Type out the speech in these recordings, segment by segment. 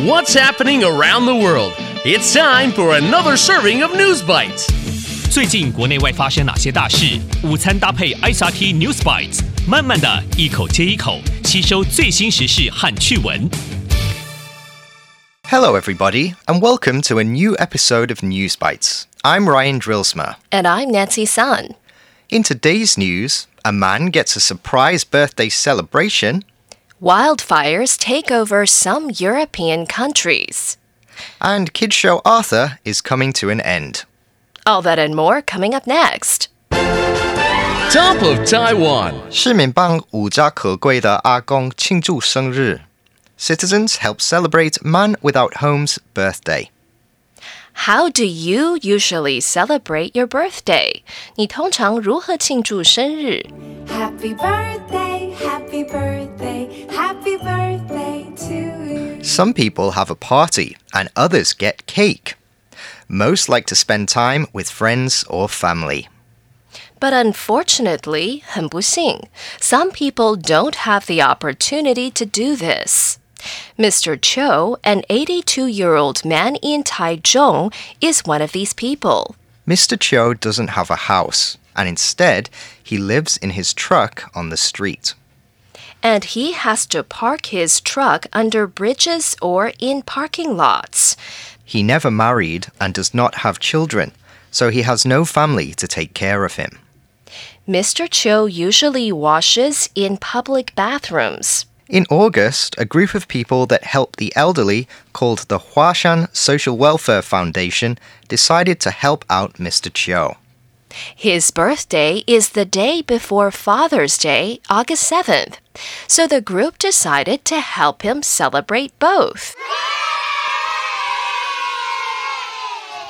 What's happening around the world? It's time for another serving of News Bites. 最近国内外发生哪些大事？午餐搭配 ICRT News Bites，慢慢的一口接一口吸收最新时事和趣闻。Hello, everybody, and welcome to a new episode of News Bites. I'm Ryan Drillsma. And I'm Nancy Sun. In today's news, a man gets a surprise birthday celebration Wildfires take over some European countries. and Kids Show Arthur is coming to an end. All that and more coming up next. Top of Taiwan. 市民帮无家可归的阿公庆祝生日. Citizens help celebrate Man Without Home's birthday. How do you usually celebrate your birthday? 你通常如何庆祝生日？ Happy birthday, happy birthday, happy birthday to you. Some people have a party, and others get cake. Most like to spend time with friends or family. But unfortunately, 很不幸, some people don't have the opportunity to do this. Mr. Cho, an 82 year old man in Taichung, is one of these people. Mr. Cho doesn't have a house, and instead, he lives in his truck on the street. And he has to park his truck under bridges or in parking lots. He never married and does not have children, so he has no family to take care of him. Mr. Cho usually washes in public bathrooms. In August, a group of people that help the elderly, called the Huashan Social Welfare Foundation, decided to help out Mr. Cho. His birthday is the day before Father's Day, August 7th. So the group decided to help him celebrate both.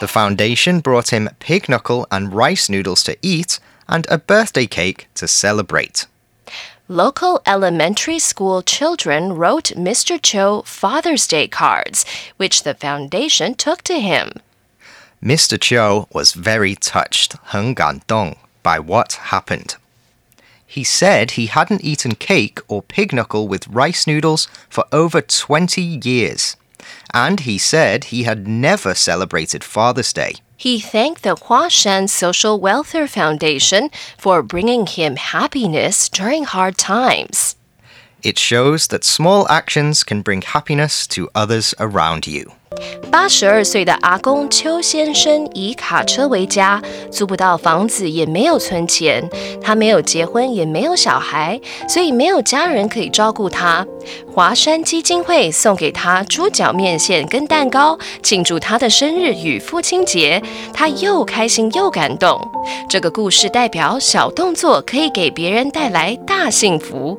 The foundation brought him pig knuckle and rice noodles to eat and a birthday cake to celebrate. Local elementary school children wrote Mr. Cho Father's Day cards, which the foundation took to him. Mr. Cho was very touched, 很感动, by what happened. He said he hadn't eaten cake or pig knuckle with rice noodles for over 20 years. And he said he had never celebrated Father's Day. He thanked the Huashan Social Welfare Foundation for bringing him happiness during hard times. It shows that small actions can bring happiness to others around you. 八十二岁的阿公邱先生以卡车为家，租不到房子，也没有存钱。他没有结婚，也没有小孩，所以没有家人可以照顾他。华山基金会送给他猪脚面线跟蛋糕，庆祝他的生日与父亲节。他又开心又感动。这个故事代表小动作可以给别人带来大幸福。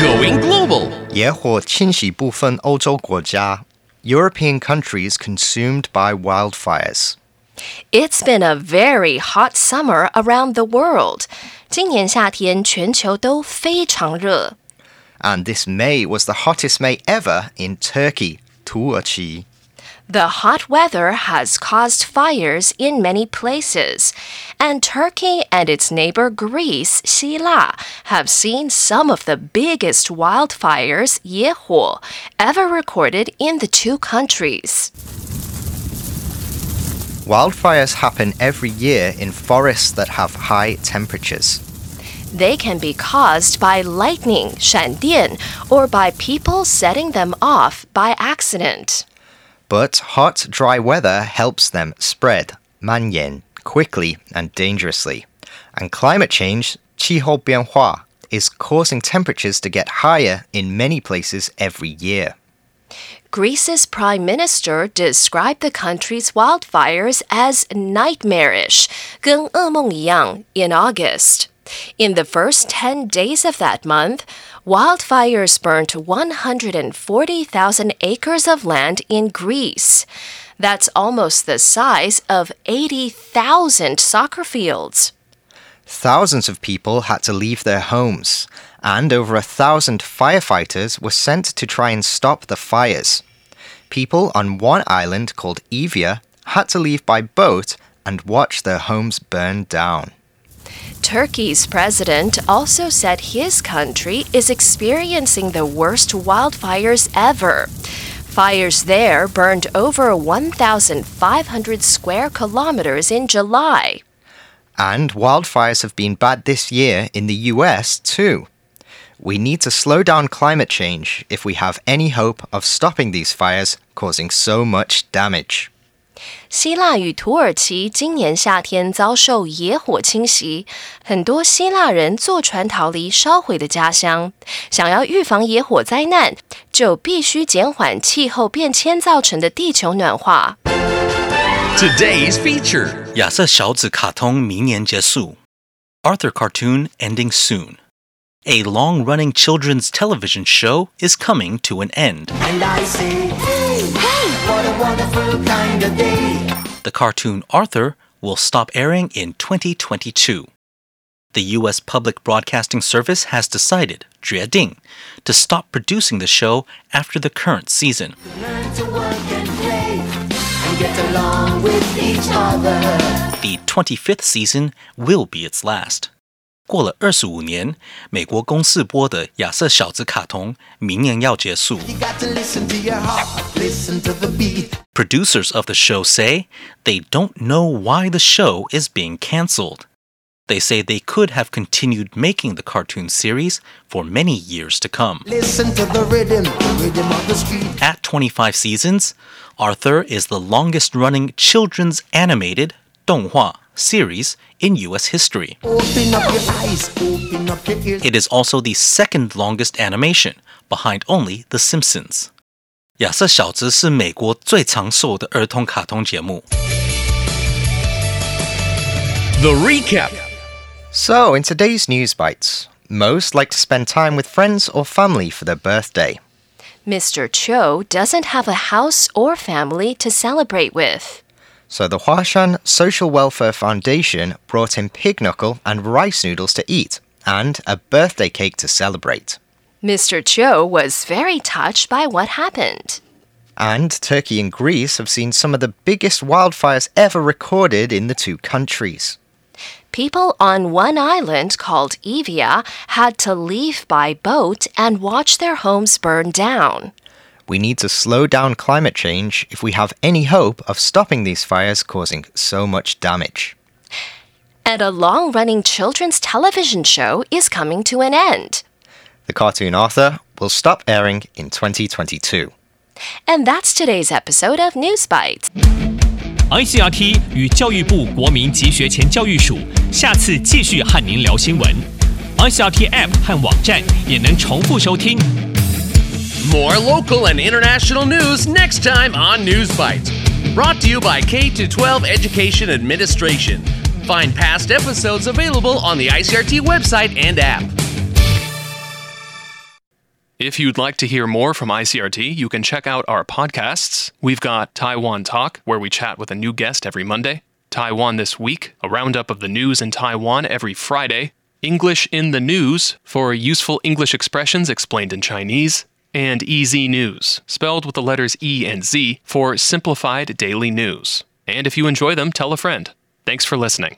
Going global. 野火侵袭部分欧洲国家, European countries consumed by wildfires. It's been a very hot summer around the world. 今年夏天全球都非常热。 And this May was the hottest May ever in Turkey, Turkey. The hot weather has caused fires in many places, and Turkey and its neighbor Greece, 希腊, have seen some of the biggest wildfires, 野火, ever recorded in the two countries. Wildfires happen every year in forests that have high temperatures. They can be caused by lightning, 闪电, or by people setting them off by accident. But hot, dry weather helps them spread, 蔓延, quickly and dangerously. And climate change, 气候变化, is causing temperatures to get higher in many places every year. Greece's prime minister described the country's wildfires as nightmarish, 跟噩梦一样, in August. In the first 10 days of that month, wildfires burned 140,000 acres of land in Greece. That's almost the size of 80,000 soccer fields. Thousands of people had to leave their homes, and over a thousand firefighters were sent to try and stop the fires. People on one island called Evia had to leave by boat and watch their homes burn down. Turkey's president also said his country is experiencing the worst wildfires ever. Fires there burned over 1,500 square kilometers in July. And wildfires have been bad this year in the US too. We need to slow down climate change if we have any hope of stopping these fires causing so much damage. 希腊与土耳其今年夏天遭受野火侵袭，很多希腊人坐船逃离烧毁的家乡。想要预防野火灾难，就必须减缓气候变迁造成的地球暖化。Today's feature. 亚瑟小子卡通明年结束，Arthur cartoon ending soon. A long-running children's television show is coming to an end. And I say, hey, hey, what a wonderful kind of day. The cartoon Arthur will stop airing in 2022. The U.S. Public Broadcasting Service has decided, 决定, to stop producing the show after the current season. Learn to work and play and get along with each other. The 25th season will be its last. 过了二十五年，美国公视播的亚瑟小子卡通明年要结束。 You got to listen to your heart, listen to the beat. Producers of the show say they don't know why the show is being cancelled. They say they could have continued making the cartoon series for many years to come. Listen to the rhythm, the rhythm of the street. At 25 seasons, Arthur is the longest running children's animated 动画 series in US history. Open up your eyes, open up your ears. It is also the second longest animation, behind only The Simpsons. 亚瑟小子是美国最长寿的儿童卡通节目。 The recap. So, in today's News Bites, most like to spend time with friends or family for their birthday. Mr. Cho doesn't have a house or family to celebrate with. So the Huashan Social Welfare Foundation brought him pig knuckle and rice noodles to eat, and a birthday cake to celebrate. Mr. Cho was very touched by what happened. And Turkey and Greece have seen some of the biggest wildfires ever recorded in the two countries. People on one island called Evia had to leave by boat and watch their homes burn down. We need to slow down climate change if we have any hope of stopping these fires causing so much damage. And a long running children's television show is coming to an end. The cartoon Arthur will stop airing in 2022. And that's today's episode of News Bites. ICRT 与教育部国民及学前教育署下次继续和您聊新闻。ICRT App 和网站也能重复收听。 More local and international news next time on News Bites. Brought to you by K 12 Education Administration. Find past episodes available on the ICRT website and app. If you'd like to hear more from ICRT, you can check out our podcasts. We've got Taiwan Talk, where we chat with a new guest every Monday, Taiwan This Week, a roundup of the news in Taiwan every Friday, English in the News for useful English expressions explained in Chinese, and EZ News, spelled with the letters E and Z for simplified daily news. And if you enjoy them, tell a friend. Thanks for listening.